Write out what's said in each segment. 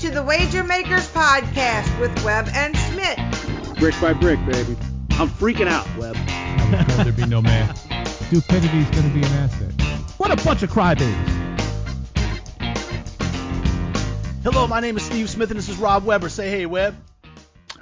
to the Wager Makers podcast with Webb and Schmidt. Brick by brick, baby. I'm freaking out, Webb. I was told there'd be no man. Stupidity's going to be an asset. What a bunch of crybabies. Hello, my name is Steve Smith, and this is Rob Weber. Say hey, Webb.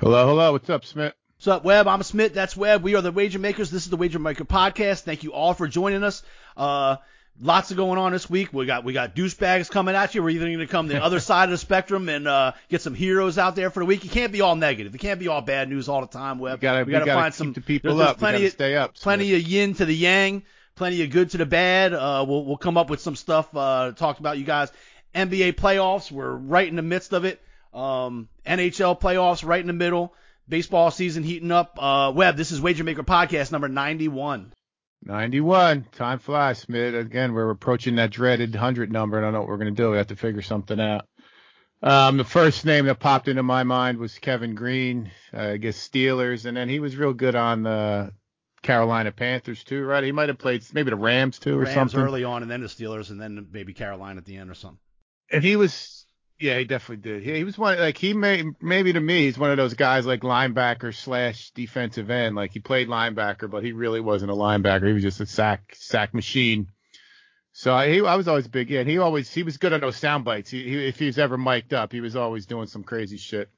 Hello, hello. What's up, Smith? What's up, Webb? I'm Smith. That's Webb. We are the Wager Makers. This is the Wager Maker podcast. Thank you all for joining us. Uh, lots of going on this week. We got we got douchebags coming at you. We're either going to come the other side of the spectrum and uh, get some heroes out there for the week. You can't be all negative. It can't be all bad news all the time. Webb. We gotta, we gotta, gotta find some the people there's, there's up. Plenty of, stay up. Plenty of yin to the yang. Plenty of good to the bad. Uh, we'll we'll come up with some stuff uh, talked about you guys. NBA playoffs. We're right in the midst of it. Um, NHL playoffs right in the middle. Baseball season heating up. Uh, Webb, this is Wager Maker podcast number 91. 91. Time flies, Smith. Again, we're approaching that dreaded 100 number. and I don't know what we're going to do. We have to figure something out. Um, the first name that popped into my mind was Kevin Greene, uh, I guess Steelers, and then he was real good on the Carolina Panthers too, right? He might have played maybe the Rams too or something. Rams something. early on, and then the Steelers, and then maybe Carolina at the end or something. And he was, yeah, he definitely did. He, he was one like he may maybe to me he's one of those guys like linebacker slash defensive end. Like he played linebacker, but he really wasn't a linebacker. He was just a sack sack machine. So I, he, I was always big. Yeah, and he always he was good on those sound bites. He, he, if he was ever mic'd up, he was always doing some crazy shit.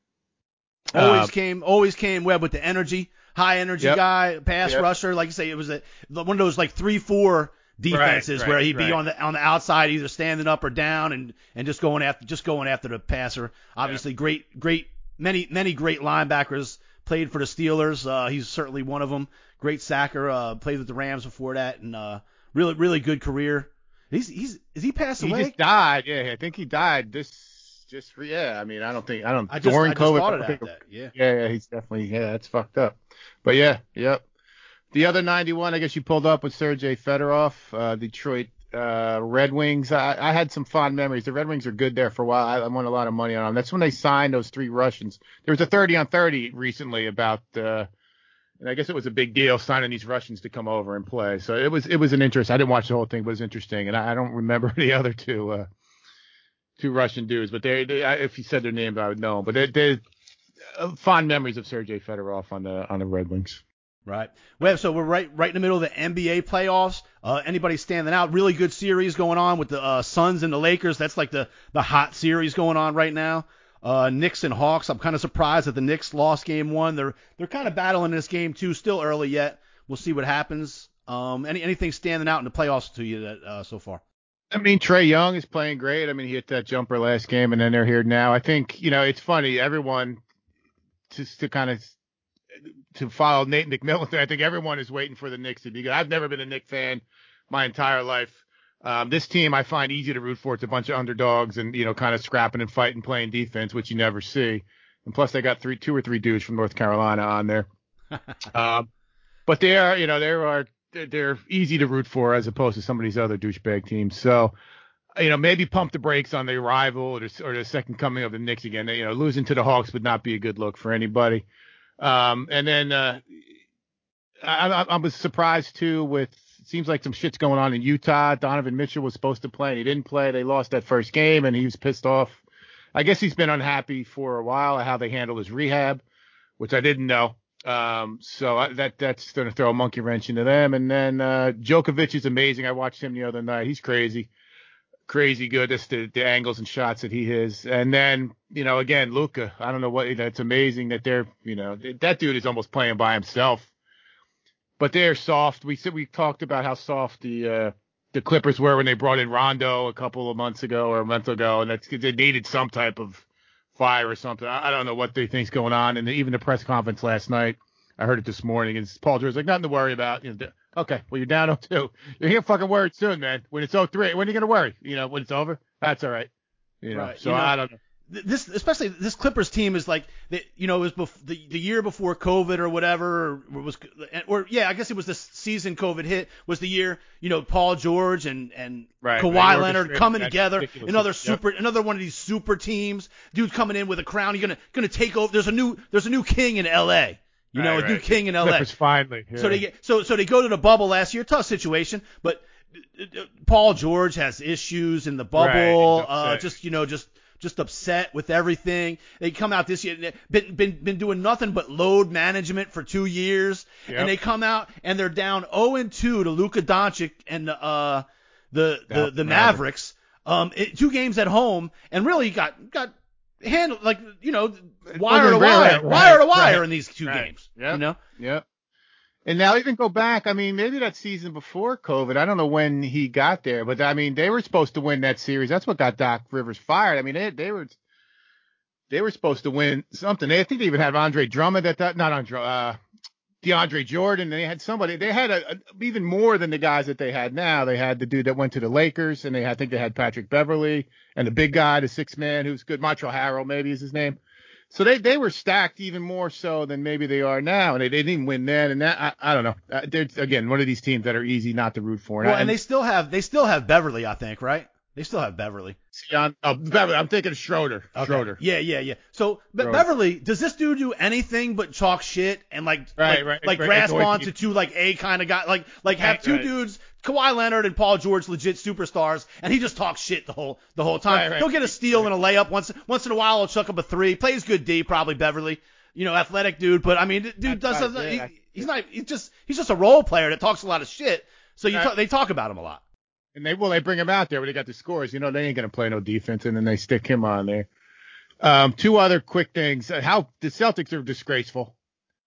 Always Uh, came, always came Webb with the energy, high energy Yep. guy, pass Yep. rusher. Like you say, it was a, one of those like three, four defenses right, where he'd be right. on the on the outside, either standing up or down, and and just going after just going after the passer. Obviously, great, great, many many great linebackers played for the Steelers. Uh, he's certainly one of them. Great sacker. Uh, played with the Rams before that, and uh, really really good career. He's he's is he passed away? he just died. Yeah, I think he died this just for yeah. I mean, I don't think I don't I just, during I just COVID. thought of that. that. Yeah. Yeah, yeah, he's definitely yeah, that's fucked up. But yeah, yep. The other 91, I guess you pulled up with Sergei Fedorov, uh, Detroit uh, Red Wings. I, I had some fond memories. The Red Wings are good there for a while. I, I won a lot of money on them. That's when they signed those three Russians. There was a 30 on 30 recently about, uh, and I guess it was a big deal signing these Russians to come over and play. So it was it was an interest. I didn't watch the whole thing, but it was interesting. And I, I don't remember the other two uh, two Russian dudes, but they, they if you said their names, I would know. 'em. But they, they uh, fond memories of Sergei Fedorov on the on the Red Wings. Right. Well, so we're right right in the middle of the NBA playoffs. Uh, anybody standing out? Really good series going on with the uh, Suns and the Lakers. That's like the the hot series going on right now. Uh, Knicks and Hawks. I'm kind of surprised that the Knicks lost game one. They're they're kind of battling this game too. Still early yet. We'll see what happens. Um, any anything standing out in the playoffs to you that uh, so far? I mean, Trae Young is playing great. I mean, he hit that jumper last game, and then they're here now. I think you know it's funny. Everyone just to kind of to follow Nate McMillan. I think everyone is waiting for the Knicks to be good. I've never been a Knicks fan my entire life. Um, this team I find easy to root for. It's a bunch of underdogs and you know kind of scrapping and fighting, playing defense, which you never see. And plus, they got three, two or three dudes from North Carolina on there. um, but they are, you know, they are they're- easy to root for as opposed to some of these other douchebag teams. So, you know, maybe pump the brakes on the arrival or the, or the second coming of the Knicks again. You know, losing to the Hawks would not be a good look for anybody. Um, and then uh, I, I, was surprised too with it seems like some shit's going on in Utah. Donovan Mitchell was supposed to play and he didn't play. They lost that first game and he was pissed off. I guess he's been unhappy for a while at how they handled his rehab, which I didn't know. Um, so I, that that's going to throw a monkey wrench into them. And then uh, Jokic is amazing. I watched him the other night. He's crazy, crazy good. Just the, the angles and shots that he has. And then you know again Luka. I don't know what. You know, it's amazing that they're you know that dude is almost playing by himself. But they're soft. We said we talked about how soft the uh, the Clippers were when they brought in Rondo a couple of months ago or a month ago, and that's they needed some type of fire or something. I, I don't know what they think's going on. And even the press conference last night, I heard it this morning, and Paul George like nothing to worry about. You know, okay, well you're down 0-2. You're here fucking worried soon, man. When it's 0-3, when are you gonna worry? You know, when it's over, that's all right. You know, Right, so you know, I don't know. this especially this Clippers team is like they, you know it was bef- the the year before COVID or whatever or was or yeah I guess it was the season COVID hit was the year you know Paul George and and Right, Kawhi Leonard coming together ridiculous- another yep. super another one of these super teams dude coming in with a crown you're gonna gonna take over there's a new there's a new king in L.A. You know, Right, a new right. king in LA. Finally. So they get so so they go to the bubble last year, tough situation, but Paul George has issues in the bubble, uh, just you know just just upset with everything. They come out this year, been been been doing nothing but load management for two years, Yep. and they come out and they're down 0 and 2 to Luka Doncic and uh the the the Mavericks. Mavericks. Um, it, two games at home, and really got got handled like you know wire to wire, right, wire to wire right, in these two right. games. Yeah, You know. Yep. And now even go back. I mean, maybe that season before COVID. I don't know when he got there, but I mean, they were supposed to win that series. That's what got Doc Rivers fired. I mean, they they were they were supposed to win something. They I think they even had Andre Drummond at that. Not Andre. Uh, DeAndre Jordan. They had somebody. They had a, a even more than the guys that they had now. They had the dude that went to the Lakers, and they I think they had Patrick Beverley and the big guy, the six man who's good, Montrezl Harrell maybe is his name. So they, they were stacked even more so than maybe they are now, and they, they didn't win then. And that I, I don't know. Uh, they're again one of these teams that are easy not to root for. Well, I- and they still have they still have Beverley, I think, right? They still have Beverley. See on oh, Beverley, I'm thinking Schroeder. Okay. Schroeder. Yeah, yeah, yeah. So, but Schroeder. Beverley, does this dude do anything but talk shit and like Right, like, right, like right. grasp Annoy onto two like a kind of guy, like like have Right, two right. dudes, Kawhi Leonard and Paul George, legit superstars, and he just talks shit the whole the whole time. Right, right. He'll get a steal and a layup once once in a while. He'll chuck up a three. Plays good D, probably Beverley. You know, athletic dude, but I mean, dude That's does right, he, he's not he's just he's just a role player that talks a lot of shit. So you Right. talk, they talk about him a lot. And they well they bring him out there when they got the scores. You know they ain't gonna play no defense, and then they stick him on there. Um, two other quick things. Uh, How the Celtics are disgraceful.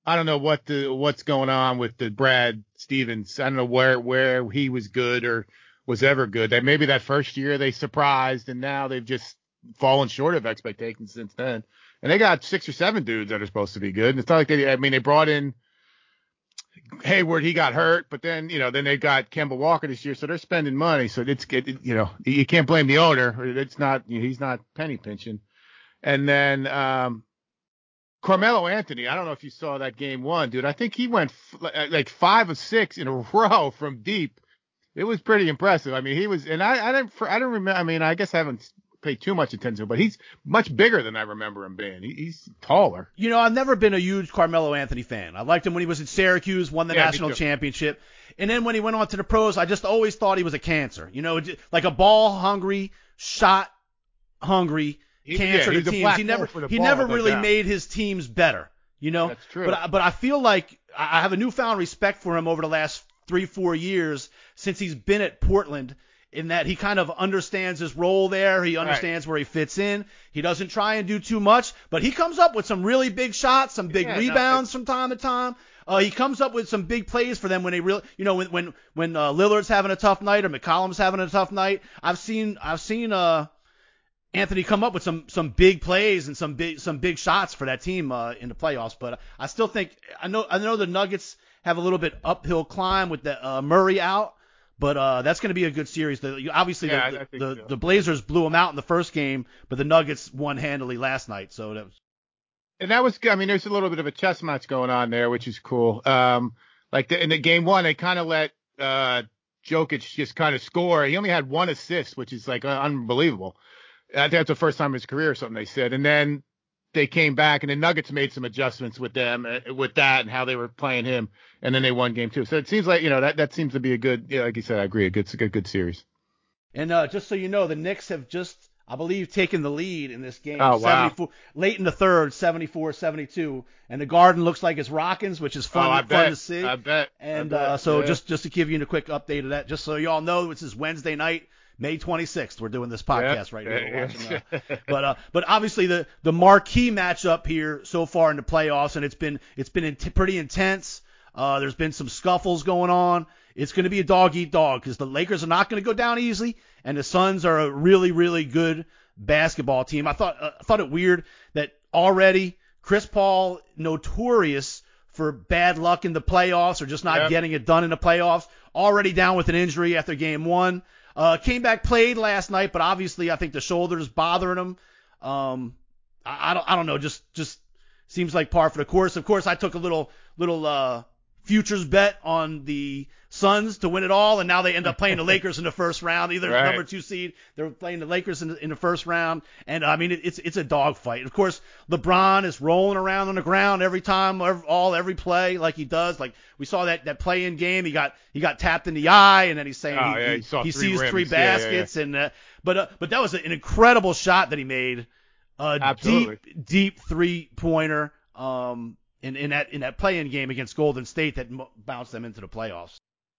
I don't know what the what's going on with the Brad Stevens. I don't know where where he was good or was ever good. That maybe that first year they surprised, and now they've just fallen short of expectations since then. And they got six or seven dudes that are supposed to be good. And it's not like they. I mean, they brought in Hayward, he got hurt, but then you know, then they got Kemba Walker this year, so they're spending money. So it's it, you know, you can't blame the owner. It's not he's not penny pinching. And then um Carmelo Anthony, I don't know if you saw that game one, dude. I think he went f- like five of six in a row from deep. It was pretty impressive. I mean, he was, and I, I didn't, I don't remember. I mean, I guess I haven't paid too much attention, but he's much bigger than I remember him being. He, he's taller. You know, I've never been a huge Carmelo Anthony fan. I liked him when he was at Syracuse, won the Yeah, national championship. And then when he went on to the pros, I just always thought he was a cancer. You know, like a ball hungry, shot hungry He- cancer yeah, to teams. He never he ball, never really made his teams better. You know, That's true. But I- but I feel like I have a newfound respect for him over the last three four years since he's been at Portland. In that he kind of understands his role there, he understands where he fits in. He doesn't try and do too much, but he comes up with some really big shots, some big Yeah, no, rebounds from time to time. Uh, he comes up with some big plays for them when they really, you know, when when when uh, Lillard's having a tough night or McCollum's having a tough night. I've seen I've seen uh Anthony come up with some some big plays and some big some big shots for that team uh, in the playoffs. But I still think I know I know the Nuggets have a little bit uphill climb with the uh, Murray out. But uh, that's going to be a good series. The, obviously, Yeah, the, I the, so. the Blazers blew them out in the first game, but the Nuggets won handily last night. So that was and that was. I mean, there's a little bit of a chess match going on there, which is cool. Um, like the, in the game one, they kind of let uh Jokic just kind of score. He only had one assist, which is like uh, unbelievable. I think that's the first time in his career or something they said. And then they came back, and the Nuggets made some adjustments with them, uh, with that, and how they were playing him, and then they won game two. So it seems like you know that that seems to be a good, yeah, like you said, I agree, a good, a good, good series. And uh, just so you know, the Knicks have just, I believe, taken the lead in this game. Oh, wow. late in the third, 74-72. And the Garden looks like it's rocking, which is fun, oh, fun bet, to see. I bet. and I bet, uh, so yeah. just just to give you a quick update of that, just so you all know, this is Wednesday night, May 26th. We're doing this podcast right now. Watching, uh, but uh, but obviously the the marquee matchup here so far in the playoffs, and it's been it's been in pretty intense. Uh, there's been some scuffles going on. It's going to be a dog eat dog because the Lakers are not going to go down easily, and the Suns are a really really good basketball team. I thought uh, I thought it weird that already Chris Paul notorious for bad luck in the playoffs or just not Yep. getting it done in the playoffs. Already down with an injury after game one. Uh, came back, played last night, but obviously I think the shoulders bothering him. Um, I, I don't, I don't know. Just, just seems like par for the course. Of course, I took a little, little, uh, futures bet on the Suns to win it all, and now they end up playing the Lakers in the first round. Either Right. number two seed, they're playing the Lakers in the, in the first round, and I mean it, it's it's a dogfight. Of course, LeBron is rolling around on the ground every time, ev- all every play like he does. Like we saw that that play in game, he got he got tapped in the eye, and then he's saying Oh, he, yeah, he, he he three sees three rims. Yeah, yeah, yeah. baskets, and uh, But uh, but that was an incredible shot that he made. Uh, Absolutely. deep deep three pointer. Um, in, in that in that play-in game against Golden State that mo- bounced them into the playoffs.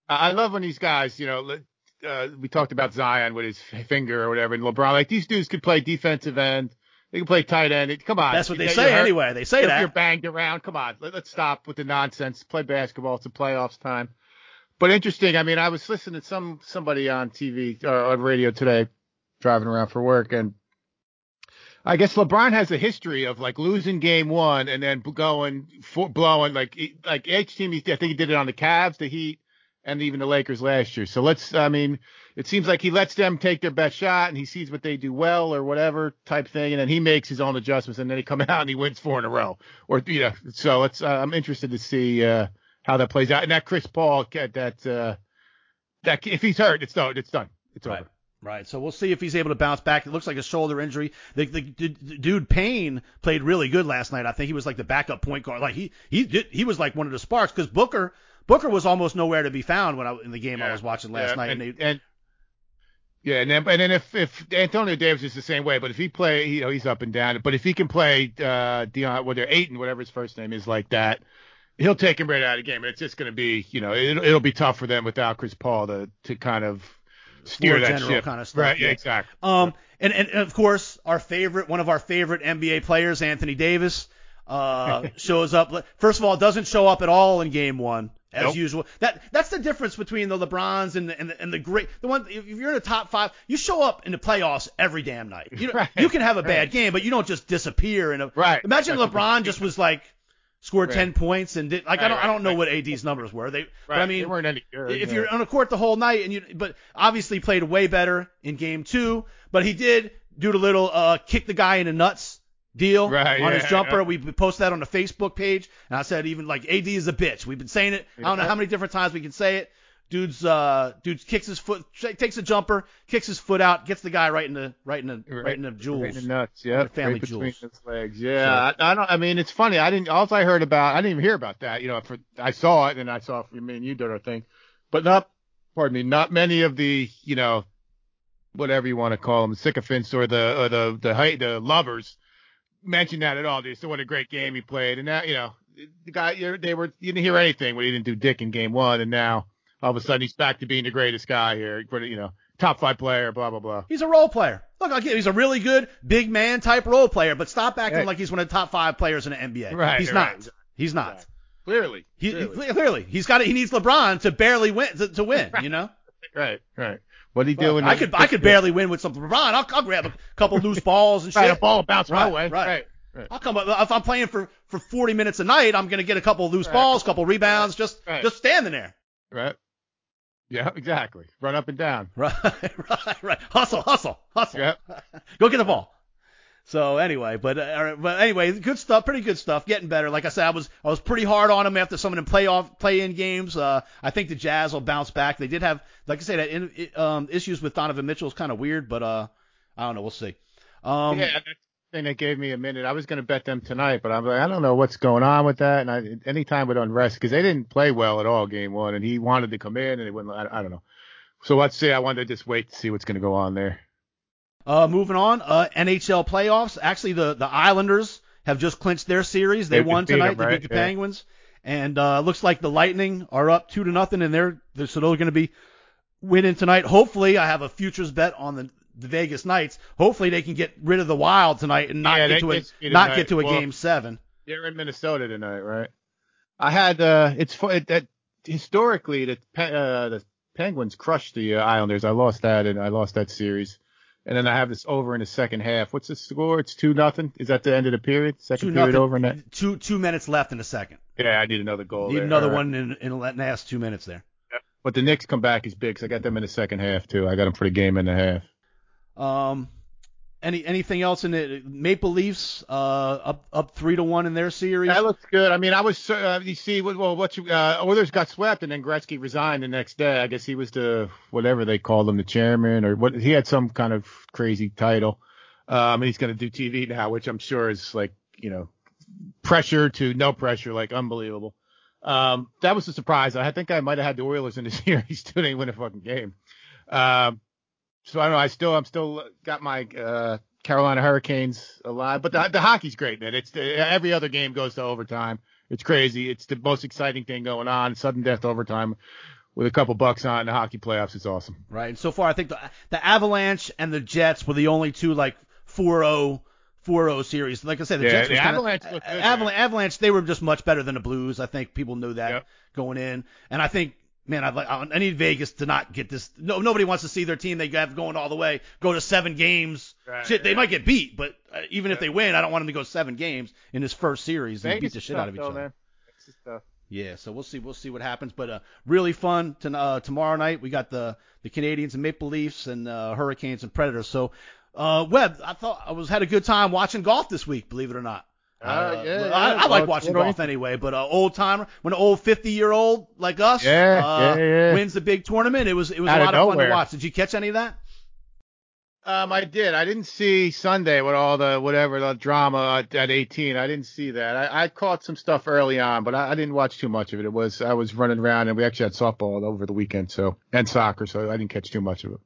I love when these guys, you know, uh, we talked about Zion with his finger or whatever, and LeBron, like these dudes could play defensive end. They can play tight end. Come on. That's what they say anyway. They say if that. you're banged around, come on, let, us stop with the nonsense. Play basketball. It's a playoffs time. But interesting. I mean, I was listening to some somebody on TV or on radio today, driving around for work, and I guess LeBron has a history of like losing game one and then going for, blowing like like each team. He, I think he did it on the Cavs, the Heat, and even the Lakers last year. So let's. I mean, it seems like he lets them take their best shot and he sees what they do well or whatever type thing, and then he makes his own adjustments and then he come out and he wins four in a row. Or you know, so it's. Uh, I'm interested to see uh, how that plays out. And that Chris Paul, that uh, that if he's hurt, it's done. It's done. It's Right. over. Right. So we'll see if he's able to bounce back. It looks like a shoulder injury. The, the, the dude Payne played really good last night. I think he was like the backup point guard. Like he he did, he was like one of the sparks because Booker Booker was almost nowhere to be found when I in the game I was watching last Yeah, night. and, And, they, and yeah, and then and then if if Antonio Davis is the same way, but if he play, you know, he's up and down. But if he can play uh Dion, well, they're Ayton, whatever his first name is, like that, he'll take him right out of the game. And it's just going to be, you know, it, it'll be tough for them without Chris Paul to to kind of steer that general ship. kind of stuff, right? yeah. exactly. Um, and, and, and of course, our favorite, one of our favorite NBA players, Anthony Davis, uh, shows up. First of all, doesn't show up at all in Game One as Nope. usual. That that's the difference between the LeBrons and the, and the, and the great the one. If you're in the top five, you show up in the playoffs every damn night. You, know, Right, you can have a bad right. game, but you don't just disappear. In a, Right. Imagine LeBron just was like scored Right. ten points and did like I don't I don't know right. what AD's numbers were. They but I mean they weren't any good. if yeah. you're on a court the whole night and you but obviously played way better in game two but he did do the little uh kick the guy in the nuts deal Right, on his jumper yeah. we posted that on the facebook page and i said even like ad is a bitch we've been saying it i don't know how many different times we can say it dude's uh dude kicks his foot takes a jumper kicks his foot out gets the guy right in the right in the right, in the jewels Right in the nuts, yeah. the family between jewels. his legs. Yeah, I, I don't. I mean, it's funny. I didn't. All I heard about, I didn't even hear about that. You know, for I saw it and I saw from me and you did our thing, but not. Pardon me. Not many of the, you know, whatever you want to call them, sycophants or the or the the hate the lovers mentioned that at all. They said what a great game he played, and now you know the guy. They were you didn't hear anything when he didn't do dick in game one, and now all of a sudden he's back to being the greatest guy here. You know, top five player, blah blah blah. He's a role player. Look, I'll give, he's a really good big man type role player, but stop acting Right. like he's one of the top five players in the NBA. Right, He's right. not. He's not. Right. Clearly, He, clearly. he- clearly he's got he needs LeBron to barely win to, to win. You know, Right, right. What he Fuck, doing? I could I could barely win with some LeBron. I'll, I'll grab a couple loose balls and Right, shit. a ball bounce my Right, way. right. right. I'll come up if I'm playing for for 40 minutes a night. I'm gonna get a couple loose Right. balls, couple rebounds, just Right. just standing there. Right. Yeah, exactly. Run up and down. Right, right, right. Hustle, hustle, hustle. Yep. Go get the ball. So anyway, but uh, but anyway, good stuff, pretty good stuff, getting better. Like I said, I was I was pretty hard on him after some of the playoff play-in games. Uh, I think the Jazz will bounce back. They did have, like I said, that in, i- um, issues with Donovan Mitchell is kind of weird, but uh, I don't know, we'll see. Um, yeah, thing that gave me a minute. I was going to bet them tonight, but I'm like, I don't know what's going on with that. And I, anytime with unrest, because they didn't play well at all game one, and he wanted to come in, and they wouldn't. I, I don't know. So let's see. I wanted to just wait to see what's going to go on there. Uh, moving on, uh, NHL playoffs. Actually, the the Islanders have just clinched their series. They They won tonight. them, They beat the Yeah. Penguins, and uh, looks like the Lightning are up two to nothing, and they're, they're so they're going to be winning tonight. Hopefully, I have a futures bet on the, the Vegas Knights. Hopefully, they can get rid of the Wild tonight and not Yeah, get to a not tonight. get to a Well, game seven. They're in Minnesota tonight, right? I had. uh It's it, that historically the uh, the Penguins crushed the uh, Islanders. I lost that, and I lost that series. And then I have this over in the second half. What's the score? It's two nothing. Is that the end of the period? Second Two period nothing. over in that. Two two minutes left in the second. Yeah, I need another goal. Need there. another All right. one in in the last two minutes there. But the Knicks come back is big, 'cause I got them in the second half too. I got them for the game and a half. Um, any anything else in the Maple Leafs? Uh, up up three to one in their series. That looks good. I mean, I was uh, you see, well, what you uh, Oilers got swept, and then Gretzky resigned the next day. I guess he was the whatever they called him, the chairman, or what? He had some kind of crazy title. Um, and he's going to do TV now, which I'm sure is like you know pressure to no pressure, like unbelievable. Um, that was a surprise. I think I might have had the Oilers in the series too. They win a fucking game. Um, so I don't know. I still I'm still got my uh, Carolina Hurricanes alive, but the, the hockey's great, man. It's the, every other game goes to overtime. It's crazy. It's the most exciting thing going on. Sudden death overtime with a couple bucks on the hockey playoffs. It's awesome. Right. And so far, I think the the Avalanche and the Jets were the only two like 4-0 4-0 series. Like I said, the Yeah, Jets the was kinda, Avalanche good, Avalanche, Avalanche, they were just much better than the Blues. I think people knew that Yep. going in. And I think, man, I'd like, I need Vegas to not get this. No, nobody wants to see their team they have going all the way, go to seven games. Right, Shit, they might get beat, but uh, even if they win, I don't want them to go seven games in this first series and beat the shit out of each though, other. Man. It's just tough. Yeah, so we'll see. We'll see what happens. But uh, really fun to, uh, tomorrow night. We got the the Canadians and Maple Leafs and uh, Hurricanes and Predators. So, uh, Webb, I thought I was had a good time watching golf this week. Believe it or not. Uh, yeah, I, yeah. I Well, like watching golf anyway. But uh, old timer, when an old 50 year old like us Yeah, uh, yeah, yeah. wins the big tournament, it was it was Out a lot of fun to watch. Did you catch any of that? Um, I did. I didn't see Sunday with all the whatever the drama at, at 18. I didn't see that. I, I caught some stuff early on, but I, I didn't watch too much of it. It was I was running around and we actually had softball over the weekend, so and soccer, so I didn't catch too much of it.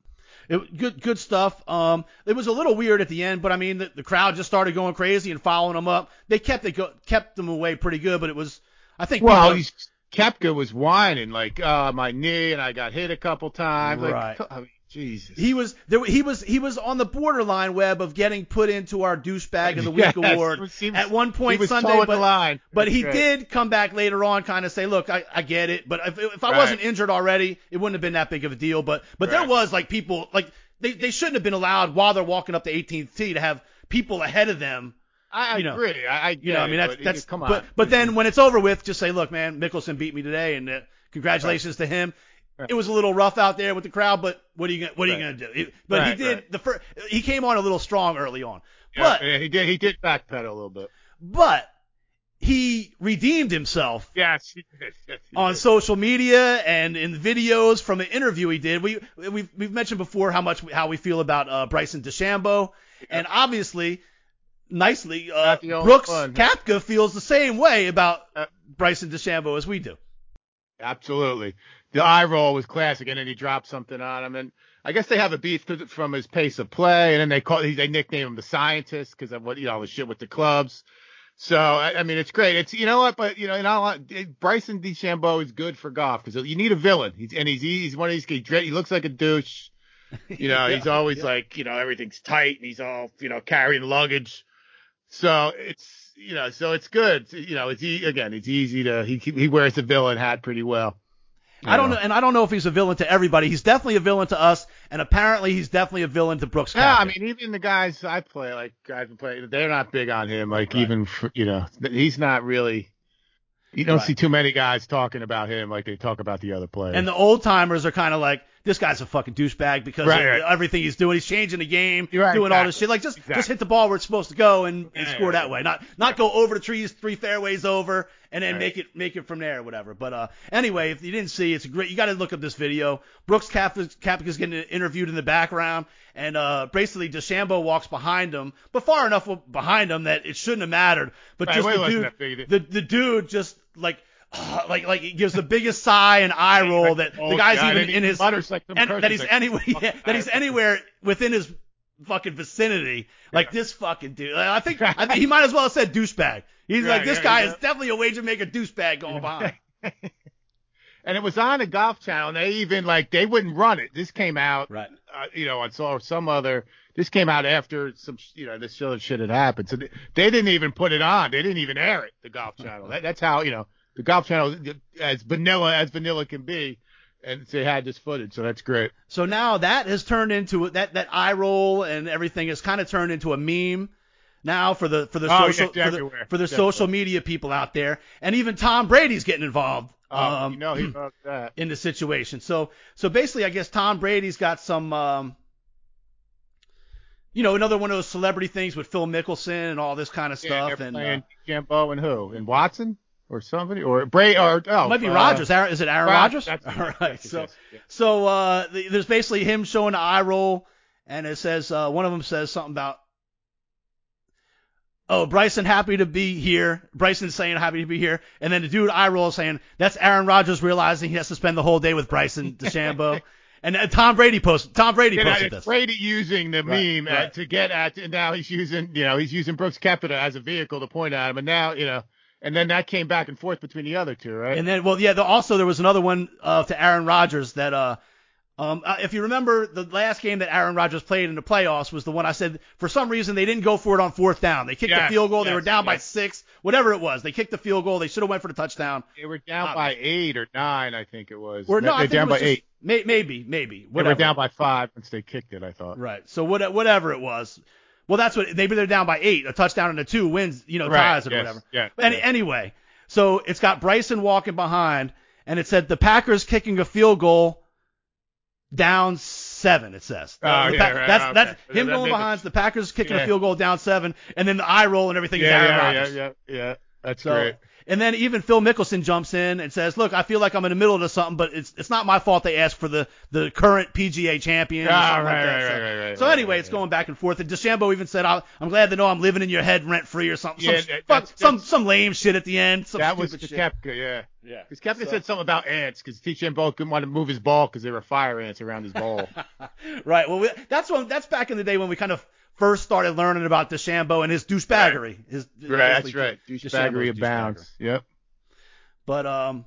It, good, good stuff. Um, it was a little weird at the end, but I mean, the, the crowd just started going crazy and following them up. They kept it go, kept them away pretty good, but it was, I think. Well, people- Kepka was whining like, uh, my knee and I got hit a couple times. Like, Right. I mean, Jesus. he was there. He was he was on the borderline web of getting put into our douchebag of the week Yes, award it was- at one point Sunday, but line. but he great. did come back later on, kind of say, look, I, I get it, but if, if I Right. wasn't injured already, it wouldn't have been that big of a deal. But but there was like people like they they shouldn't have been allowed while they're walking up the 18th tee to have people ahead of them I you know, agree. I, I You know, I mean, that's but, that's. come on. But but then when it's over with, just say, look, man, Mickelson beat me today, and uh, congratulations to him. Right. It was a little rough out there with the crowd, but what are you gonna, what are you gonna do? It- but he did right. the first. He came on a little strong early on, Yeah, but yeah, he did he did backpedal a little bit. but he redeemed himself Yes, he did. Yes, he on did. social media and in videos from an interview he did. We we've we've mentioned before how much how we feel about uh, Bryson DeChambeau, and obviously, nicely, uh, Not the only Brooks one. Kapka feels the same way about Uh, Bryson DeChambeau as we do. Absolutely. The eye roll was classic, and then he dropped something on him, and I guess they have a beef from his pace of play, and then they call he they nickname him the scientist because of what you know all the shit with the clubs. So I, I mean, it's great. It's you know what, but you know, you know, Bryson DeChambeau is good for golf because you need a villain. He's and he's he's one of these. He, he looks like a douche. You know, he's always like you know everything's tight and he's all you know carrying luggage. So it's you know, so it's good. You know, it's e- again, it's easy to he he wears the villain hat pretty well. I don't know, and I don't know if he's a villain to everybody. He's definitely a villain to us, and apparently he's definitely a villain to Brooks. Yeah. I mean, even the guys I play, like guys who play, they're not big on him. Like Right. even for, you know, he's not really. You don't Right. see too many guys talking about him like they talk about the other players. And the old timers are kind of like, this guy's a fucking douchebag because Right, of right. everything he's doing. He's changing the game, right, doing all this shit. Like just Exactly. just hit the ball where it's supposed to go and, and score that way. Not not go over the trees, three fairways over, and then make it make it from there or whatever. But uh, anyway, if you didn't see, it's a great. You got to look up this video. Brooks Koepka- Koepka's getting interviewed in the background, and uh, basically DeChambeau walks behind him, but far enough behind him that it shouldn't have mattered. But just the dude, the the dude just like. like like he gives the biggest sigh and eye roll that Oh, the guy's God, even in his like and that he's like, anywhere yeah, that he's anywhere within his fucking vicinity. Like this fucking dude. Like, I think I think he might as well have said douchebag. He's like this yeah, guy yeah. is definitely a wager maker douchebag going behind. and it was on the Golf Channel. And they even like they wouldn't run it. This came out, Right. uh, you know, I saw some other. This came out after some, you know, this other shit had happened. So they, they didn't even put it on. They didn't even air it. The Golf Channel. That, that's how you know the Golf Channel as vanilla as vanilla can be, and they had this footage. So that's great. So now that has turned into that that eye roll and everything has kind of turned into a meme now for the for the Oh, social for the, for the social media people out there, and even Tom Brady's getting involved. Oh, um, you know he that. in the situation. So so basically, I guess Tom Brady's got some, um, you know, another one of those celebrity things with Phil Mickelson and all this kind of Yeah, stuff. they're and uh, Jambo and who? And Watson or somebody or Bray or oh, it might be uh, Rogers. Aaron, is it Aaron Rod- Rodgers? that's- All right. So yes. so uh, th- there's basically him showing the eye roll, and it says uh, one of them says something about. Oh, Bryson happy to be here. Bryson saying happy to be here, and then the dude eye roll saying that's Aaron Rodgers realizing he has to spend the whole day with Bryson DeChambeau, And uh, Tom Brady posted. Tom Brady You know, posted this. Brady using the Right, meme right. to get at, and now he's using, you know, he's using Brooks Koepka as a vehicle to point at him, and now, you know, and then that came back and forth between the other two, right? And then, well, yeah. The, also, there was another one uh, to Aaron Rodgers that, uh, um, uh, if you remember, the last game that Aaron Rodgers played in the playoffs was the one I said for some reason they didn't go for it on fourth down. They kicked the field goal. They were down by six, whatever it was. They kicked the field goal. They should have went for the touchdown. they were down by eight or nine, I think it was. Or no, they're think down by just- eight. May, maybe, maybe. They were down by five once they kicked it, I thought. Right. So what, whatever it was. Well, that's what maybe they're down by eight. A touchdown and a two wins, you know, Right, ties or yes, whatever. yeah, Any, yeah. Anyway, so it's got Bryson walking behind, and it said the Packers kicking a field goal down seven. It says. Oh, Uh, yeah, Pa- right, That's okay. that's That- him that going it. behind. The Packers kicking a field goal down seven, and then the eye roll and everything is Yeah, Aaron yeah, Rodgers. yeah, yeah, yeah. That's So, great. And then even Phil Mickelson jumps in and says, "Look, I feel like I'm in the middle of something, but it's it's not my fault they asked for the the current PGA champion." Ah, something like right, that. right, so, right, right, right, so anyway, right, it's right. going back and forth. And DeChambeau even said, "I- "I'm glad to know I'm living in your head rent free or something." Yeah, some, that- fuck, that's- some that's- some lame shit at the end. Some That was the shit. Kepka, yeah. Yeah. Because Kepka So- said something about ants, because DeChambeau couldn't want to move his ball because there were fire ants around his ball. right. Well, we, that's when that's back in the day when we kind of first started learning about DeChambeau and his douchebaggery. His right, that's right. Douchebaggery abounds. Yep. But um,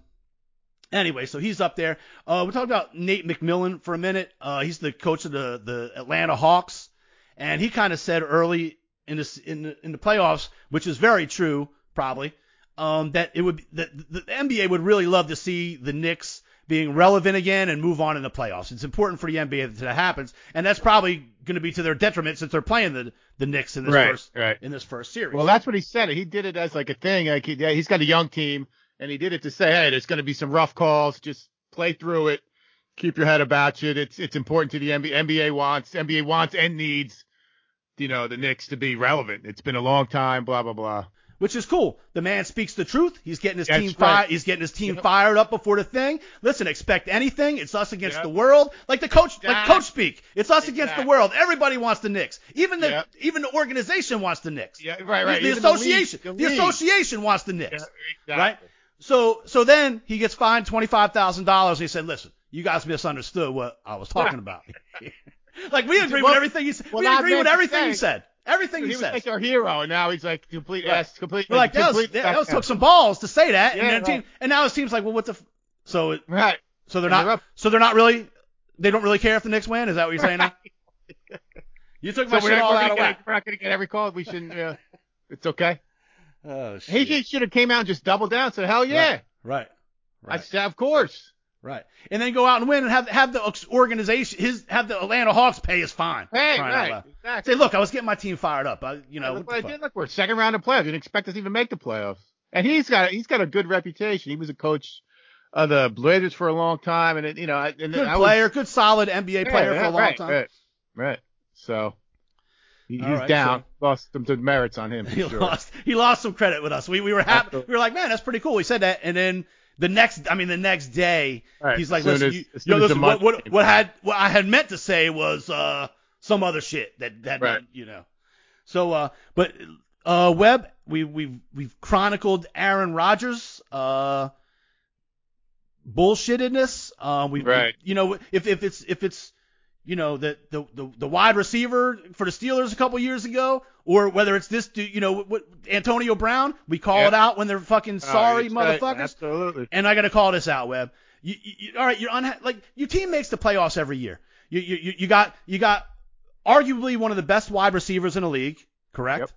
anyway, so he's up there. Uh, we talked about Nate McMillan for a minute. Uh, he's the coach of the the Atlanta Hawks, and he kind of said early in this in the, in the playoffs, which is very true, probably, um, that it would be, that the NBA would really love to see the Knicks being relevant again and move on in the playoffs. It's important for the NBA that that happens, and that's probably going to be to their detriment since they're playing the the Knicks in this Right, first right. in this first series. Well, that's what he said. He did it as like a thing. Like he, yeah, he's got a young team, and he did it to say, hey, there's going to be some rough calls. Just play through it. Keep your head about you. It's it's important to the NBA. NBA wants NBA wants and needs, you know, the Knicks to be relevant. It's been a long time. Blah blah blah. Which is cool. The man speaks the truth. He's getting his That's team right. fired. He's getting his team Yep. fired up before the thing. Listen, expect anything. It's us against Yep. the world. Like the coach, like coach speak. It's us against the world. Everybody wants the Knicks. Even the Yep. even the organization wants the Knicks. Yeah, right, The- right. The, Even the league- association, the the, league. association wants the Knicks. Yeah, Right? So so then he gets fined twenty five thousand dollars. He said, "Listen, you guys misunderstood what I was talking about." like we agree Well- with everything you said. well, we agree with everything you said. Everything He you was like our hero, and now he's like complete Right. ass, complete. We're like, that was, that, that was took some balls to say that, and Yeah, then team, and now his team's like, well, what the, f-? so it, Right. so they're And they're not, so they're not really, they don't really care if the Knicks win. Is that what you're saying? now? You took my So we're shit not, all out of get, whack. we're not gonna get every call. We shouldn't. Uh, it's okay. Oh shit. He should have came out and just doubled down. Said, hell yeah. Right, I right, said, of course. Right, and then go out and win and have have the organization, his have the Atlanta Hawks pay his fine. Hey, right. Exactly. Say, look, I was getting my team fired up. I, you know, look I did. Look, we're second round of playoffs. You didn't expect us to even make the playoffs. And he's got he's got a good reputation. He was a coach of the Blazers for a long time, and it, you know, and good I was- player, good solid NBA Yeah, player yeah, for a long right, time. Right, right. So he's right, down. Lost some merits on him. He sure. lost he lost some credit with us. We we were happy. We were like, man, that's pretty cool. He said that, and then the next, I mean, the next day, Right, he's like, listen, as- you, as yo, soon as the listen, what what what had what I had meant to say was uh some other shit that that Right. you know. So uh, but uh, Webb, we we've we've chronicled Aaron Rodgers uh bullshittedness. Um, we Right. you know if if it's if it's you know the, the the the wide receiver for the Steelers a couple years ago, or whether it's this dude, you know what Antonio Brown, we call Yep. it out when they're fucking oh, sorry Oh, that's right. motherfuckers. Absolutely. And I got to call this out, Webb. You, you, you, all right, you're unha- like your team makes the playoffs every year. You, you you you got you got arguably one of the best wide receivers in the league, correct? Yep.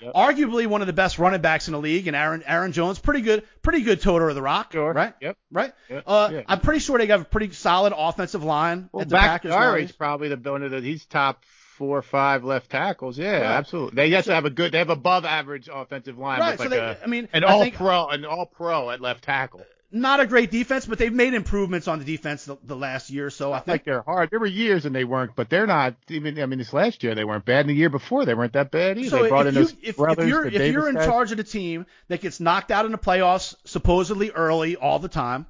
Yep. Arguably one of the best running backs in the league, and Aaron Aaron Jones, pretty good, pretty good toter of the rock, Sure. right? Yep. Right. Yep. Uh, Yeah. I'm pretty sure they got a pretty solid offensive line Well, at the back Packers. is probably the one of the he's top four or five left tackles. Yeah, Right. absolutely. They have to have a good. They have above average offensive line Right. with So like they, a, I mean, an all think pro, an all pro at left tackle. Not a great defense, but they've made improvements on the defense the, the last year or so. I think. like they're hard. There were years and they weren't, but they're not even. I mean, this last year they weren't bad. And the year before they weren't that bad either. So they brought if, you, if, if brothers. you're the if you're in guys. charge of the team that gets knocked out in the playoffs supposedly early all the time,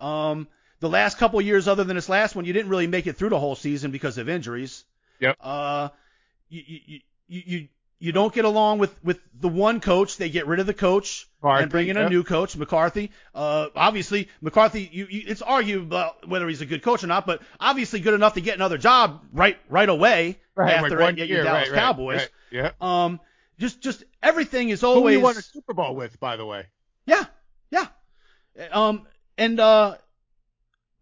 um, the last couple of years other than this last one, you didn't really make it through the whole season because of injuries. Yep. Uh, you you you you you don't get along with with the one coach. They get rid of the coach McCarthy, and bring in a new coach, McCarthy. Uh, obviously McCarthy. You, you, it's arguable about whether he's a good coach or not, but obviously good enough to get another job right right away Right, after one at your Dallas right, right, Cowboys. right, yeah. Um, just just everything is Who always you won a Super Bowl with, by the way? yeah, yeah. Um, and uh,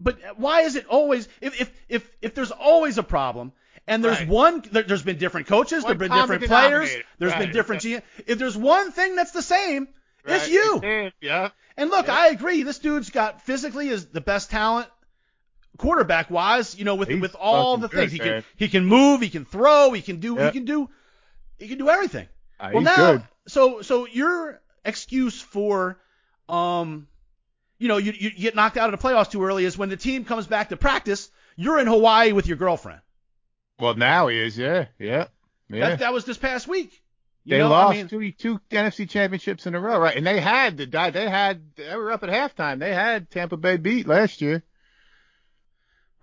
but why is it always if if if if there's always a problem and there's Right. one there, there's been different coaches, One there've been different players, denominator. there's been Right. different GM. If there's one thing that's the same, it's you. it is, Yeah. And look, Yeah. I agree. This dude's got physically is the best talent quarterback wise, you know, with He's with all fucking the things. good, he man. can he can move, he can throw, he can do he can do he can do everything. Uh, Well, now, good. so so your excuse for, um, you know, you, you get knocked out of the playoffs too early is when the team comes back to practice, you're in Hawaii with your girlfriend. Well, now he is. Yeah. Yeah. Yeah. That, that was this past week. You they know, lost I mean, two two NFC championships in a row, right? And they had the die. They had they were up at halftime. They had Tampa Bay beat last year.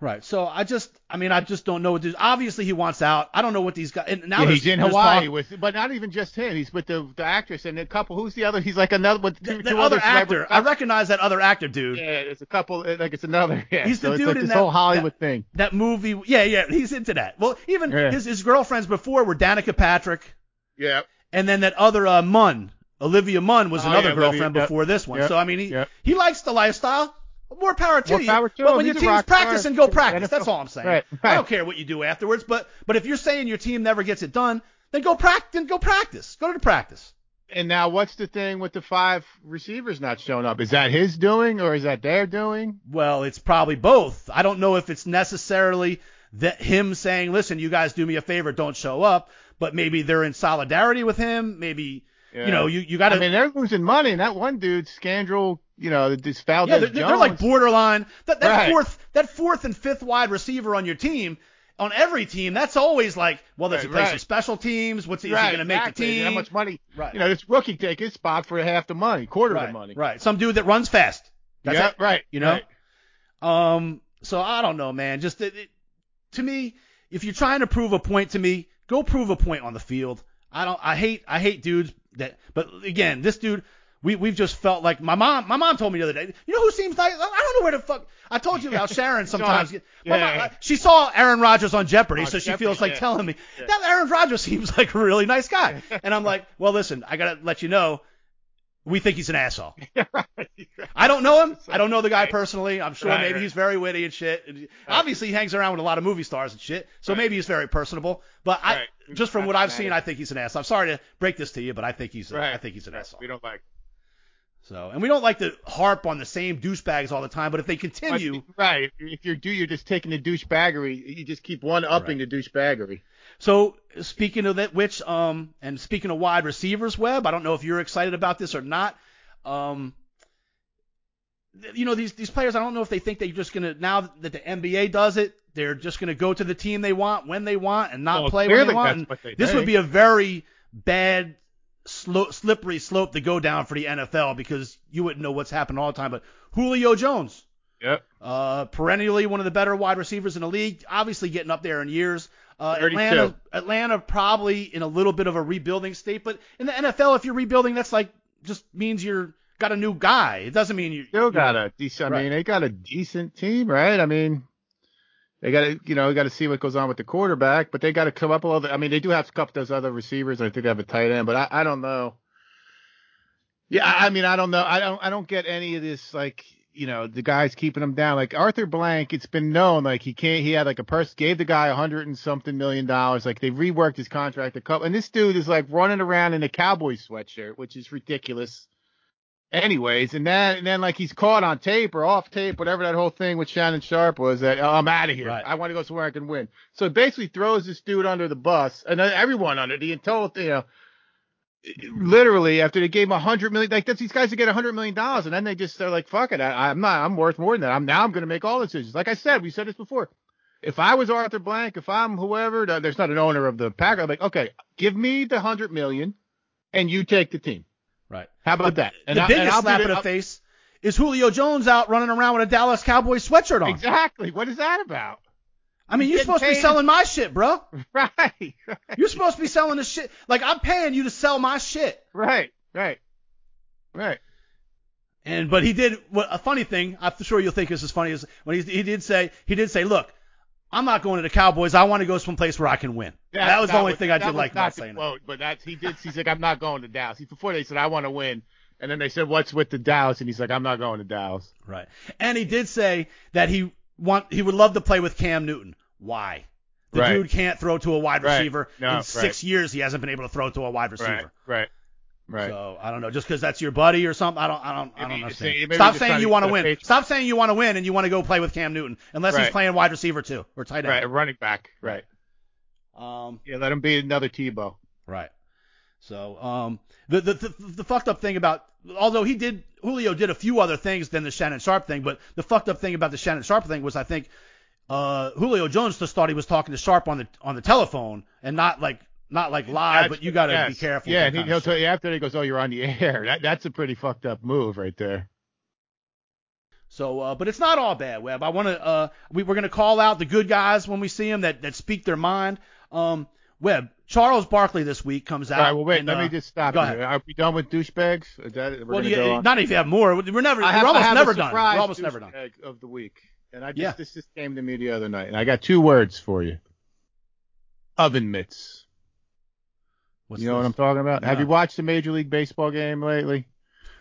Right. So I just, I mean, I just don't know what this. Obviously, he wants out. I don't know what these guys. And now yeah, he's in Hawaii talk- with, but not even just him. He's with the the actress and a couple. Who's the other? He's like another with two, the, two other actor. I recognize that other actor, dude. Yeah, it's a couple. Like it's another. Yeah. He's the so it's dude like in this that- whole Hollywood thing. That movie. Yeah, yeah. He's into that. Well, even Yeah. his his girlfriends before were Danica Patrick. Yeah. And then that other uh, Munn, Olivia Munn, was Oh, another yeah, Olivia, girlfriend yep, before this one. yep, So I mean, he yep. he likes the lifestyle. More power to More you. power to but when your team's star. practicing, go practice. That's all I'm saying. Right, I don't care what you do afterwards. But but if you're saying your team never gets it done, then go practice. Then go practice. Go to the practice. And now, what's the thing with the five receivers not showing up? Is that his doing or is that their doing? Well, it's probably both. I don't know if it's necessarily that him saying, "Listen, you guys do me a favor, don't show up," but maybe they're in solidarity with him. Maybe Yeah. you know you you got to. I mean, they're losing money, and that one dude, Scandrel, you know, this Valdez Yeah, they're, they're like borderline. That, that Right. fourth, that fourth and fifth wide receiver on your team, on every team, that's always like, well, does he Right, play right. some special teams? What's he, right, he going to make the team? How much money? Right. You know, this rookie take his spot for half the money, quarter of the money. right. Some dude that runs fast. That's yeah, it. right. You know. right. Um. So I don't know, man. Just it, it, to me, if you're trying to prove a point to me, go prove a point on the field. I don't. I hate. I hate dudes that. But again, this dude. We we've just felt like my mom. My mom told me the other day. You know who seems like I don't know where the fuck. I told you about Sharon. Sometimes My Yeah. mom- uh, she saw Aaron Rodgers on Jeopardy, On so she Jeopardy, feels like yeah. telling me Yeah. that Aaron Rodgers seems like a really nice guy. And I'm like, well, listen, I gotta let you know, we think he's an asshole. Right. I don't know him. I don't know the guy personally. I'm sure Right, maybe right. he's very witty and shit. Obviously, he hangs around with a lot of movie stars and shit, so Right. maybe he's very personable. But I, Right. just from what I've seen, I think he's an asshole. I'm sorry to break this to you, but I think he's, a, Right. I think he's an asshole. We don't like. So, and we don't like to harp on the same douchebags all the time, but if they continue, Right. If you're do, you're just taking the douchebaggery. You just keep one upping the douchebaggery. So speaking of that, which um, and speaking of wide receivers, Webb, I don't know if you're excited about this or not. Um, you know these these players, I don't know if they think they're just gonna now that the NBA does it, they're just gonna go to the team they want when they want and not Well, play when they want. they this would be a very bad. Slow, slippery slope to go down for the NFL because you wouldn't know what's happened all the time. But Julio Jones, Yep. uh, perennially one of the better wide receivers in the league. Obviously getting up there in years. Uh, Atlanta, Atlanta probably in a little bit of a rebuilding state, but in the NFL, if you're rebuilding, that's like just means you're got a new guy. It doesn't mean you Still got a decent. I mean, they got a decent team, right? I mean, they got to, you know, got to see what goes on with the quarterback, but they got to come up with other. I mean, they do have a couple of those other receivers. I think they have a tight end, but I, I don't know. Yeah, I I mean, I don't know. I don't, I don't get any of this like. You know, the guys keeping him down. Like Arthur Blank, it's been known like he can't. He had like a person gave the guy a hundred and something million dollars. Like they reworked his contract a couple, and this dude is like running around in a cowboy sweatshirt, which is ridiculous anyways, and then and then like he's caught on tape or off tape, whatever that whole thing with Shannon Sharp was that oh, I'm out of here. Right. I want to go somewhere I can win. So it basically throws this dude under the bus and everyone under the entire you know literally after they gave him a hundred million like that's these guys that get a hundred million dollars and then they just they're like fuck it I, I'm not I'm worth more than that I'm now I'm gonna make all decisions like I said we said this before if I was Arthur Blank if I'm whoever there's not an owner of the Packer I'm like okay give me the hundred million and you take the team right. how about that and the I- biggest slap in the I'll- face is Julio Jones out running around with a Dallas Cowboys sweatshirt on. Exactly. What is that about? I mean, you're supposed to be selling my shit, bro. Right. Right. You're supposed to be selling the shit. Like I'm paying you to sell my shit. Right. Right. Right. And but he did what a funny thing. I'm sure you'll think this is funny is when he he did say he did say, look, I'm not going to the Cowboys. I want to go someplace where I can win. Yeah. that was the only thing I did like not about saying that. quote, But that's he did. He's like, I'm not going to Dallas. He, before they said, I want to win, and then they said, what's with the Dallas? And he's like, I'm not going to Dallas. Right. And he did say that he want he would love to play with Cam Newton. Why? The Right. dude can't throw to a wide Right. receiver. No, In six years, he hasn't been able to throw to a wide receiver. Right. Right. Right. So I don't know, just because that's your buddy or something. I don't, I don't, I don't Maybe- understand. maybe Stop saying you want to win. page- Stop saying you want to win and you want to go play with Cam Newton, unless he's playing wide receiver too or tight end. right. Running back. Right. Um, Yeah. Let him be another Tebow. Right. So, um, the, the the the fucked up thing about although he did Julio did a few other things than the Shannon Sharpe thing, but the fucked up thing about the Shannon Sharpe thing was I think uh, Julio Jones just thought he was talking to Sharpe on the on the telephone and not like not like live, but you got to yes. be careful. Yeah. And he, he'll tell you after he goes, oh, you're on the air. That that's a pretty fucked up move right there. So, uh, but it's not all bad, Webb. I want to uh, we, we're gonna call out the good guys when we see them that that speak their mind. Um, Webb, Charles Barkley this week comes out. All right. Well, wait. and, let uh, me just stop go you. ahead. Are we done with douchebags? Is that we're Well, you- go not if you have more. We're never. I have, we're almost never done. We're almost never done. of the week, and I just Yeah. this just came to me the other night, and I got two words for you: oven mitts. What's you know what? I'm talking about? Have you watched a Major League Baseball game lately?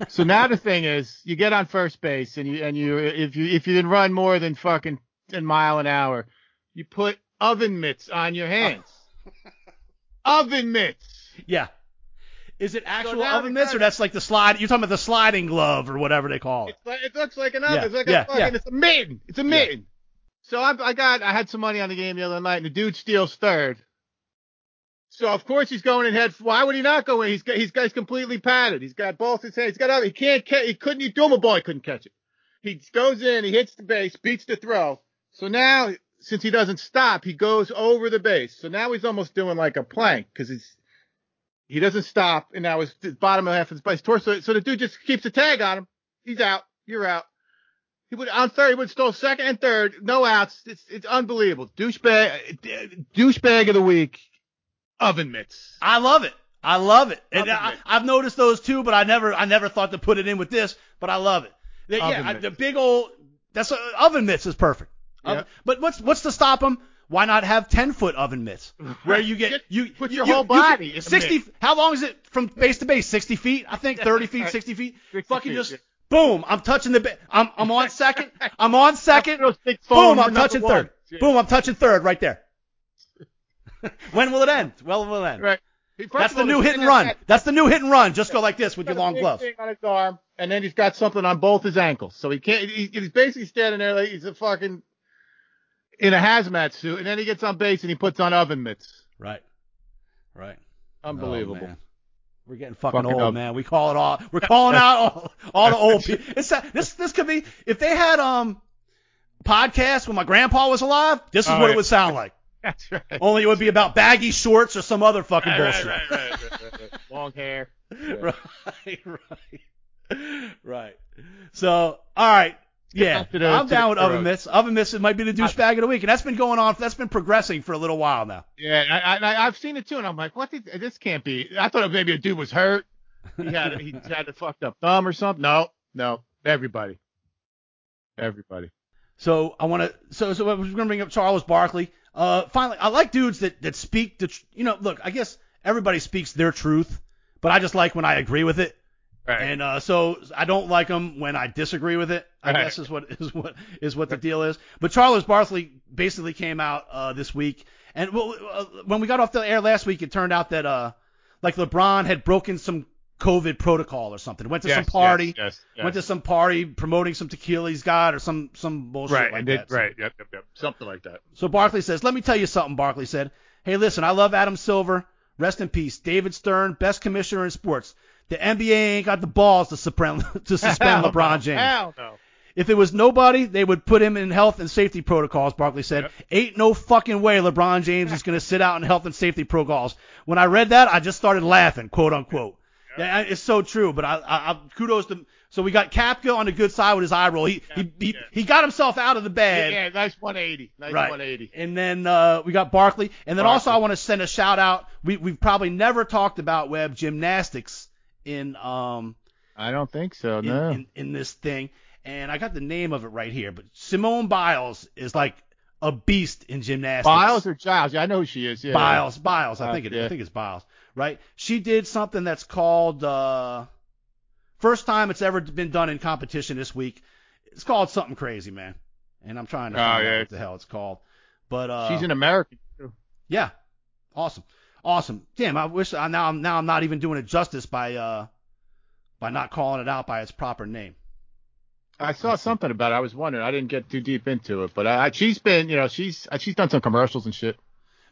so now the thing is, you get on first base, and you and you if you if you can run more than fucking a mile an hour, you put oven mitts on your hands. oven mitts. Yeah. Is it actual now oven mitts, or that's like the slide? You're talking about the sliding glove or whatever they call it. It's like, it looks like an oven. Yeah, It's like yeah, a fucking. yeah. It's a mitten. It's a mitten. So I, I got. I had some money on the game the other night, and the dude steals third. So of course he's going in head. Why would he not go in? He's got. He's. He's completely padded. He's got both his hands. He's got. He can't catch. He couldn't. He threw him a ball. He couldn't catch it. He goes in. He hits the base. Beats the throw. So now, since he doesn't stop, he goes over the base. So now he's almost doing like a plank because he's. He doesn't stop, and now his, his bottom half of his, his torso. So the dude just keeps the tag on him. He's out. You're out. He would on third. He would stole second and third. No outs. It's it's unbelievable. Douchebag, douchebag of the week. Oven mitts. I love it. I love it. And I. I've noticed those too, but I never, I never thought to put it in with this, but I love it. The- yeah, I- the big old, that's uh, oven mitts is perfect. Yeah. Oven- but what's what's to stop them? Why not have 10 foot oven mitts where you get you put your you- whole body a 60 mitt. how long is it from base to base 60 feet I think 30 feet 60 feet 60 fucking feet, just yeah. boom I'm touching the ba- I'm I'm on second I'm on second Those big foam boom I'm touching one. third Yeah. boom I'm touching third right there when will it end well will it end Right. First that's the new hit and run that- that's the new hit and run just go like this with your long gloves on his arm, and then he's got something on both his ankles, so he can't. He, he's basically standing there like he's a fucking in a hazmat suit, and then he gets on base and he puts on oven mitts. right right Unbelievable. Oh. We're getting fucking, Fucking old, up. man. We call it all. We're calling out all, all the old people. It's this. This could be if they had um podcasts when my grandpa was alive. This is Oh, what yeah. it would sound like. That's right. Only it would be about baggy shorts or some other fucking Right, bullshit. right, right, right, right, right. Long hair. right, right, right. So, all right. Yeah, to the- I'm to down with oven mitts. Oven mitts it might be the douchebag of the week, and that's been going on. That's been progressing for a little while now. Yeah, I, I, I've seen it too, and I'm like, what? Did, this can't be. I thought maybe a dude was hurt. He had a, he had a fucked up thumb or something. No, no, everybody, everybody. So I want to. So so I was going to bring up Charles Barkley. Uh, finally, I like dudes that that speak the. tr- You know, look, I guess everybody speaks their truth, but I just like when I agree with it. Right. And uh, so I don't like them when I disagree with it. I Right. guess is what is what is what the deal is. But Charles Barkley basically came out uh, this week, and well, uh, when we got off the air last week, it turned out that uh, like LeBron had broken some COVID protocol or something. Went to Yes, some party. Yes, yes, yes. Went to some party promoting some tequila he's got or some some bullshit right, like that. right, yep, yep, yep, something like that. So Barkley says, "Let me tell you something." Barkley said, "Hey, listen, I love Adam Silver. Rest in peace. David Stern, best commissioner in sports. The NBA ain't got the balls to suspend to suspend LeBron James. Hell no. If it was nobody, they would put him in health and safety protocols." Barkley said, Yep. "Ain't no fucking way LeBron James is going to sit out in health and safety protocols." When I read that, I just started laughing, quote unquote. Yeah, it's so true. But I, I, I kudos to. So we got Kapka on the good side with his eye roll. He he he, yeah. he got himself out of the Yeah, bed. yeah, nice 180. Nice Right. 180. And then uh, we got Barkley. And then also I want to send a shout out. We we've probably never talked about web gymnastics in um I don't think so. in, No. in, in this thing. And I got the name of it right here. But Simone Biles is like a beast in gymnastics. Biles or Giles? Yeah, I know who she is. Yeah. Biles, Biles. I Uh, think it. I think it's Biles, right? She did something that's called uh, first time it's ever been done in competition this week. It's called something crazy, man. And I'm trying to Oh, find yeah. out what the hell it's called. But uh, She's an American. too. yeah, awesome, awesome. Damn, I wish I now I'm now I'm not even doing it justice by uh by not calling it out by its proper name. I saw something about it. I was wondering. I didn't get too deep into it, but I, she's been, you know, she's she's done some commercials and shit.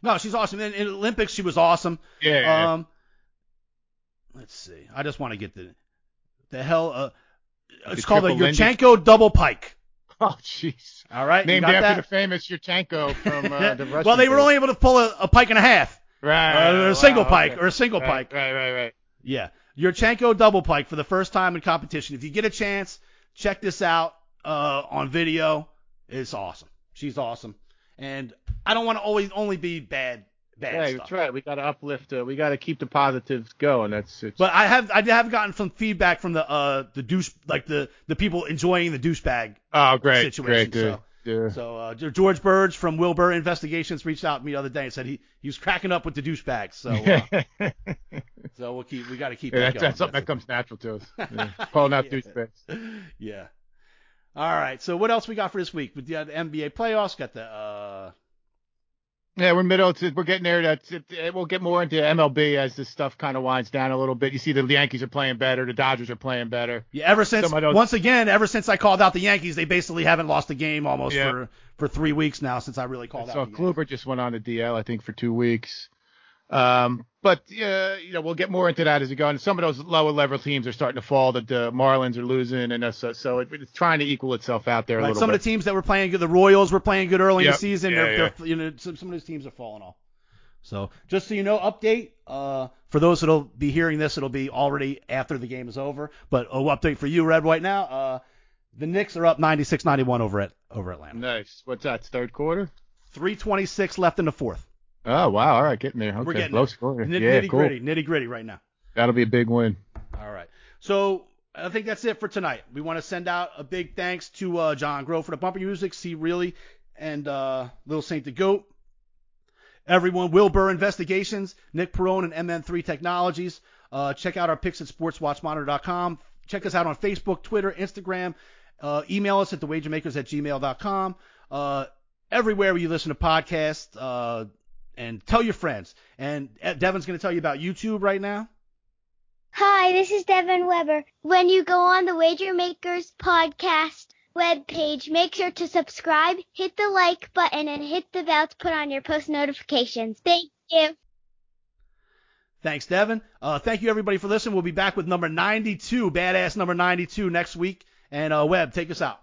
No, she's awesome. In, in Olympics, she was awesome. Yeah. Um, let's see. I just want to get the the hell. Uh, it's The called the Lindy? Yurchenko double pike. oh, jeez. All right, you Named after that? the famous Yurchenko from uh, the Russian. well, they were only able to pull a, a pike and a half, right, uh, or a wow, single pike, okay. or a single right, pike. Right, right, right. Yeah, Yurchenko double pike for the first time in competition. If you get a chance, check this out uh, on video. It's awesome. She's awesome, and I don't want to always only be bad bad Right, stuff. that's right. We got to uplift. Uh, we got to keep the positives going. That's it's, But I have I have gotten some feedback from the uh the douche like the the people enjoying the douchebag. oh, great, situation, great, dude. Yeah. So uh, George Burge from Wilbur Investigations reached out to me the other day and said he he was cracking up with the douchebags. So uh, so we'll keep we got to keep Yeah, that that's, going. that's something that comes natural to us. Yeah. Calling out Yeah. douchebags. yeah. All right. So what else we got for this week? With the, uh, the NBA playoffs, got the uh Yeah, we're middle. To, we're getting there. That's it, it- We'll get more into MLB as this stuff kind of winds down a little bit. You see, the Yankees are playing better. The Dodgers are playing better. yeah. Ever since Some of those- once again, ever since I called out the Yankees, they basically haven't lost a game almost Yeah. for for three weeks now since I really called So out. the Yankees. Kluber just went on the DL, I think, for two weeks. Um, but uh, you know, we'll get more into that as we go. And some of those lower level teams are starting to fall. That the Marlins are losing, and so, so it, it's trying to equal itself out there a Right, little some bit. of the teams that were playing good, the Royals were playing good early in the season. Yeah, they're, they're you know some, some of those teams are falling off. So just so you know, update uh, for those that'll be hearing this, it'll be already after the game is over. But a update for you, Red, right now. Uh, the Knicks are up 96-91 over at over Atlanta. nice. What's that? Third quarter? 326 left in the fourth. Oh wow! All right, getting there. Okay, We're getting low score. Nitty, yeah, nitty cool. gritty, nitty gritty right now. That'll be a big win. All right. So I think that's it for tonight. We want to send out a big thanks to uh, John Grove for the bumper music, C. Really, and uh, Little Saint the Goat. Everyone, Wilbur Investigations, Nick Perone, and MN3 Technologies. Uh, check out our picks at sportswatchmonitor.com. Check us out on Facebook, Twitter, Instagram. Uh, email us at thewagermakers at gmail.com. Uh, everywhere you listen to podcasts, uh, and tell your friends. And uh, Devin's going to tell you about YouTube right now. Hi, this is Devin Weber. When you go on the Wager Makers podcast webpage, make sure to subscribe, hit the like button, and hit the bell to put on your post notifications. Thank you. Thanks, Devin. Uh, thank you, everybody, for listening. We'll be back with number 92, badass number 92 next week. And uh, Webb, take us out.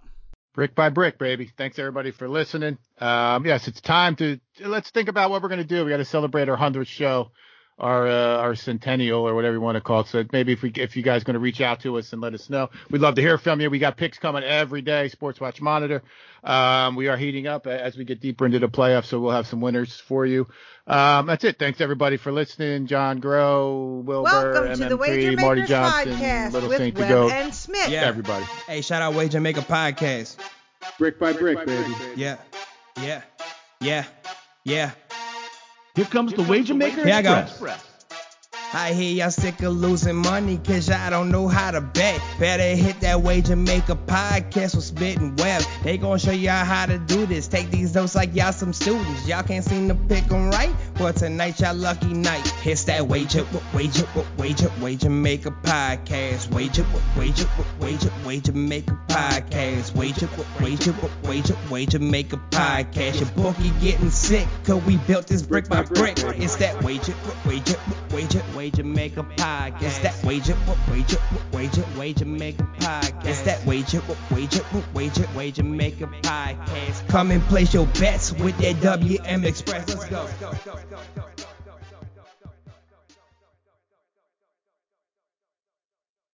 Brick by brick, baby. Thanks everybody for listening. Um, yes, it's time to let's think about what we're gonna do. We got to celebrate our hundredth show, our uh, our centennial or whatever you want to call it. So maybe if we if you guys gonna reach out to us and let us know, we'd love to hear from you. We got picks coming every day. Sports Watch Monitor. Um, we are heating up as we get deeper into the playoffs, so we'll have some winners for you. Um, that's it. Thanks everybody for listening. John Grow, Wilbur, Welcome to the MM3, Wager Marty Makers Johnson, podcast Little with Saint to Go. and Smith. Yeah. Everybody. Hey, shout out Wager Maker Podcast. Brick by brick, baby. Yeah, yeah, yeah, yeah. Here comes the Wager Maker Here I go. Express. I hear y'all sick of losing money cause y'all don't know how to bet. Better hit that Wager Maker podcast with Smitt and Web. They gon' show y'all how to do this. Take these notes like y'all some students. Y'all can't seem to pick 'em right. Well, tonight y'all lucky night. It's that Wager, Wager, Wager, Wager Maker podcast. Wager, Wager, Wager, Wager Maker podcast. Wager, Wager, Wager, Wager Maker podcast. Your bookie getting sick cause we built this brick by brick. It's that Wager, Wager, Wager, Wager Maker podcast. It's that Wager, Wager, Wager, Wager Maker podcast. It's that Wager, Wager, Wager, Wager Maker podcast. Come and place your bets with that WM Express. Let's go.